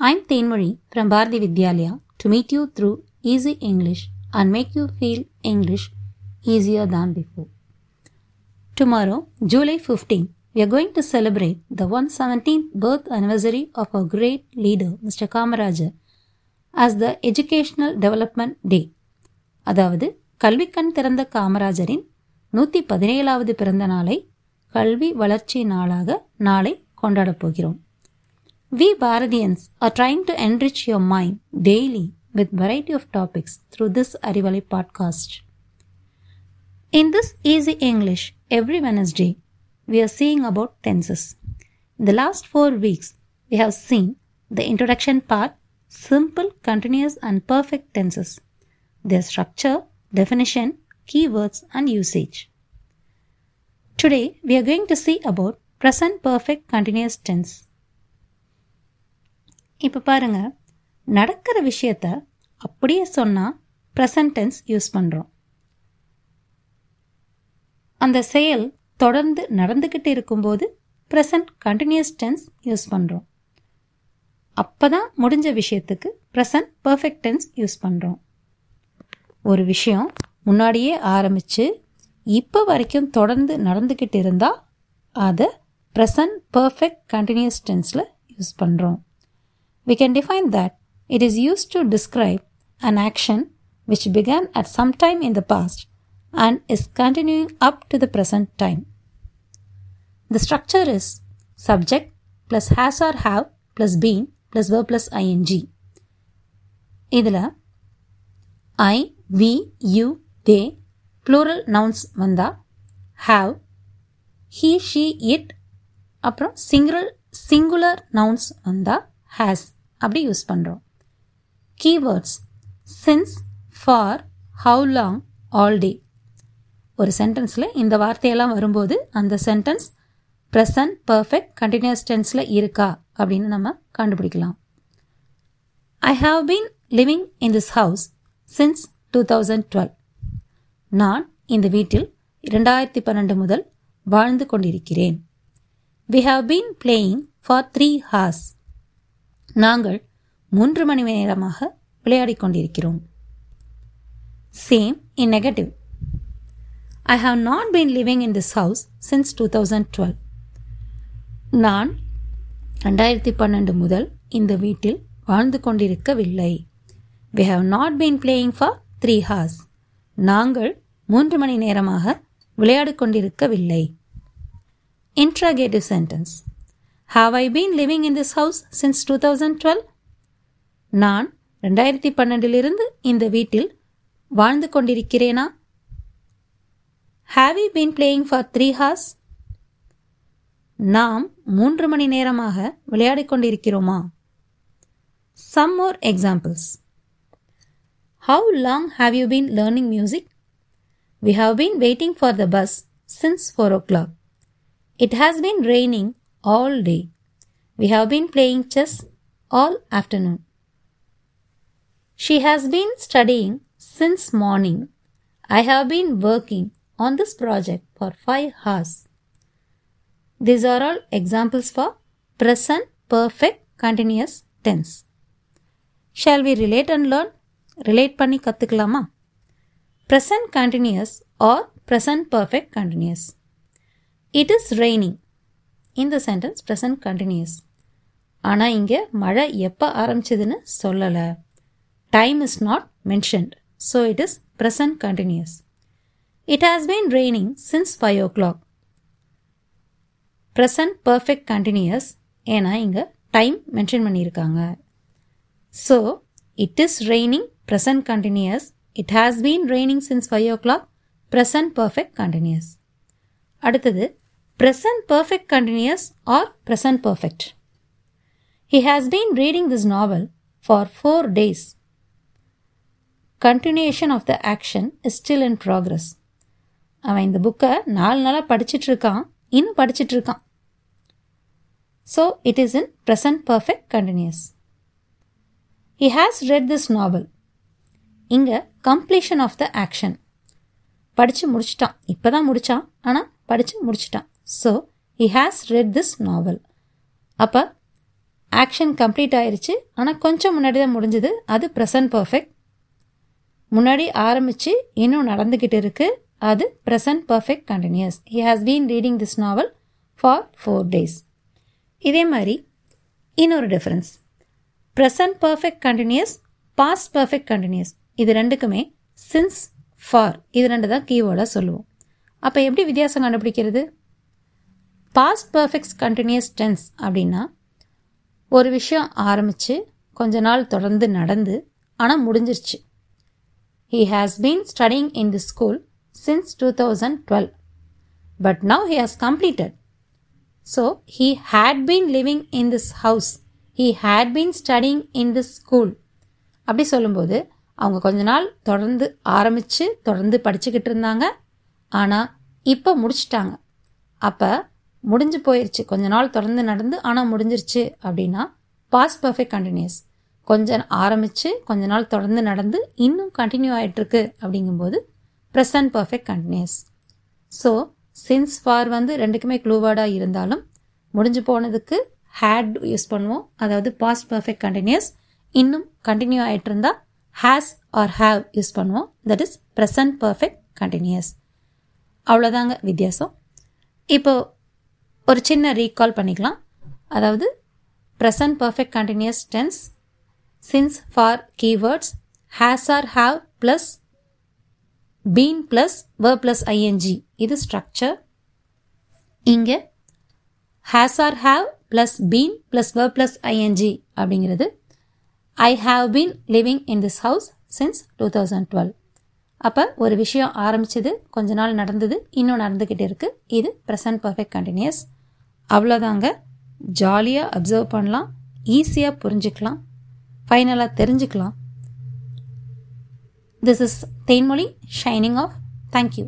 I'm Thenmari from Bharati Vidyalaya to meet you through easy English and make you feel English easier than before. Tomorrow, July 15, we are going to celebrate the 117th birth anniversary of our great leader, Mr. Kamarajar, as the Educational Development Day. அதாவது கல்விக்கண் திறந்த காமராஜரின் நூற்றி பதினேழாவது பிறந்த நாளை கல்வி வளர்ச்சி நாளாக நாளை கொண்டாடப் போகிறோம் We Bharatians are trying to enrich your mind daily with variety of topics through this Arivalai podcast. In this easy English, every Wednesday, we are seeing about tenses. In the last four weeks, we have seen the introduction part, simple, continuous, and perfect tenses, their structure, definition, keywords, and usage. Today, we are going to see about present perfect continuous tense. இப்போ பாருங்க. நடக்கிற விஷயத்த அப்படியே சொன்னால் present tense use பண்ணுறோம் அந்த செயல் தொடர்ந்து நடந்துக்கிட்டு இருக்கும்போது ப்ரெசன்ட் கண்டினியூஸ் டென்ஸ் யூஸ் பண்ணுறோம் அப்போ தான் முடிஞ்ச விஷயத்துக்கு ப்ரெசன்ட் பர்ஃபெக்ட் டென்ஸ் யூஸ் பண்ணுறோம் ஒரு விஷயம் முன்னாடியே ஆரம்பித்து இப்போ வரைக்கும் தொடர்ந்து நடந்துக்கிட்டு இருந்தால் அதை ப்ரெசன்ட் பர்ஃபெக்ட் கண்டினியூஸ் டென்ஸில் யூஸ் பண்ணுறோம் we can define that it is used to describe an action which began at some time in the past and is continuing up to the present time. The structure is subject plus has or have plus been plus verb plus ing. இதில் I we you they plural nouns வந்தால் have he she it அப்புறம் singular singular nouns வந்தால் has அப்படி use பண்ணுறோம் keywords since for how long all day ஒரு சென்டென்ஸில் இந்த வார்த்தையெல்லாம் வரும்போது அந்த சென்டென்ஸ் ப்ரெசன்ட் பர்ஃபெக்ட் கண்டினியூஸ் டென்ஸில் இருக்கா அப்படின்னு நம்ம கண்டுபிடிக்கலாம். I have been living in this house since two thousand twelve நான் இந்த வீட்டில் இரண்டாயிரத்தி பன்னெண்டு முதல் வாழ்ந்து கொண்டிருக்கிறேன். We have been playing for three hours நாங்கள் மூன்று மணி நேரமாக விளையாடிக் கொண்டிருக்கிறோம். Same in negative I have not been living in this house since two thousand twelve நான் ரெண்டாயிரத்தி பன்னெண்டு முதல் இந்த வீட்டில் வாழ்ந்து கொண்டிருக்கவில்லை. We have not been playing for three hours நாங்கள் மூன்று மணி நேரமாக விளையாடிக் கொண்டிருக்கவில்லை. Interrogative sentence have I been living in this house since two thousand twelve நான் ரெண்டாயிரத்தி பன்னெண்டிலிருந்து இந்த வீட்டில் வாழ்ந்து கொண்டிருக்கிறேனா? Have you been playing for three hours நாம் மூன்று மணி நேரமாக விளையாடிக் கொண்டிருக்கிறோமா? Some more examples how long have you been learning music we have been waiting for the bus since four o'clock it has been raining all day. We have been playing chess all afternoon. She has been studying since morning. I have been working on this project for five hours. These are all examples for present perfect continuous tense. Shall we relate and learn? Relate பண்ணி கற்றுக்கலாமா present continuous or present perfect continuous. It is raining. இந்த sentence present continuous ஆனால் இங்கே மழை எப்போ ஆரம்பிச்சதுன்னு சொல்லலை. Time is not mentioned so it is present continuous it has been raining since five o'clock present perfect continuous ஏன்னா இங்கே time mention பண்ணியிருக்காங்க. So it is raining present continuous it has been raining since five o'clock present perfect continuous அடுத்தது present perfect continuous or present perfect. He has been reading this novel for four days. Continuation of the action is still in progress அவன் இந்த புக்கை நாலு நாளாக படிச்சிட்ருக்கான் இன்னும் படிச்சிட்ருக்கான் so it is in present perfect continuous he has read this novel இங்கே completion of the action படித்து முடிச்சிட்டான். இப்போ தான் முடித்தான் ஆனால் படித்து முடிச்சிட்டான். So he has read this novel அப்போ ஆக்ஷன் கம்ப்ளீட் ஆயிடுச்சு ஆனால் கொஞ்சம் முன்னாடி தான் முடிஞ்சது. அது ப்ரெசன்ட் பர்ஃபெக்ட் முன்னாடி ஆரம்பித்து இன்னும் நடந்துக்கிட்டு இருக்குது அது present perfect continuous he has been reading this novel for four days இதே மாதிரி இன்னொரு difference present perfect continuous past perfect continuous இது ரெண்டுக்குமே சின்ஸ் ஃபார் இது ரெண்டு தான் கீவேர்டாக சொல்லுவோம். அப்போ எப்படி வித்தியாசம் கண்டுபிடிக்கிறது? பாஸ்ட் பர்ஃபெக்ட் கண்டினியூஸ் டென்ஸ் அப்படின்னா ஒரு விஷயம் ஆரம்பித்து கொஞ்ச நாள் தொடர்ந்து நடந்து ஆனால் முடிஞ்சிருச்சு. He has been studying in the school since two thousand twelve but now he has completed so he had been living in this house he had been studying in this school அப்படி சொல்லும்போது அவங்க கொஞ்ச நாள் தொடர்ந்து ஆரம்பித்து தொடர்ந்து படிச்சுக்கிட்டு இருந்தாங்க. ஆனால் இப்போ முடிச்சிட்டாங்க. அப்போ முடிஞ்சு போயிடுச்சு கொஞ்ச நாள் தொடர்ந்து நடந்து ஆனால் முடிஞ்சிருச்சு அப்படின்னா பாஸ்ட் பர்ஃபெக்ட் கண்டினியூஸ் கொஞ்சம் ஆரம்பித்து கொஞ்ச நாள் தொடர்ந்து நடந்து இன்னும் கண்டினியூ ஆகிட்டுருக்கு அப்படிங்கும்போது present perfect continuous so since for வந்து ரெண்டுக்குமே க்ளூவேர்டாக இருந்தாலும் முடிஞ்சு போனதுக்கு ஹேட் யூஸ் பண்ணுவோம். அதாவது பாஸ்ட் பர்ஃபெக்ட் கண்டினியூஸ் இன்னும் கண்டினியூ ஆகிட்டு இருந்தால் ஹேஸ் ஆர் ஹேவ் யூஸ் பண்ணுவோம். That is present perfect continuous அவ்வளோதாங்க வித்தியாசம். இப்போ ஒரு சின்ன ரீகால் பண்ணிக்கலாம். அதாவது present perfect continuous tense since for keywords has or have plus been plus verb plus ING இது ஸ்ட்ரக்சர் இங்கே has or have plus been plus verb plus ING அப்படிங்கிறது I have been living in this house since two thousand twelve அப்போ ஒரு விஷயம் ஆரம்பிச்சது கொஞ்ச நாள் நடந்தது இன்னும் நடந்துக்கிட்டு இருக்குது இது ப்ரெசன்ட் பர்ஃபெக்ட் கண்டினியூஸ் அவ்வளோதாங்க ஜாலியாக அப்சர்வ் பண்ணலாம். ஈஸியாக புரிஞ்சுக்கலாம். ஃபைனலாக தெரிஞ்சுக்கலாம். This is Thenmozhi signing off thank you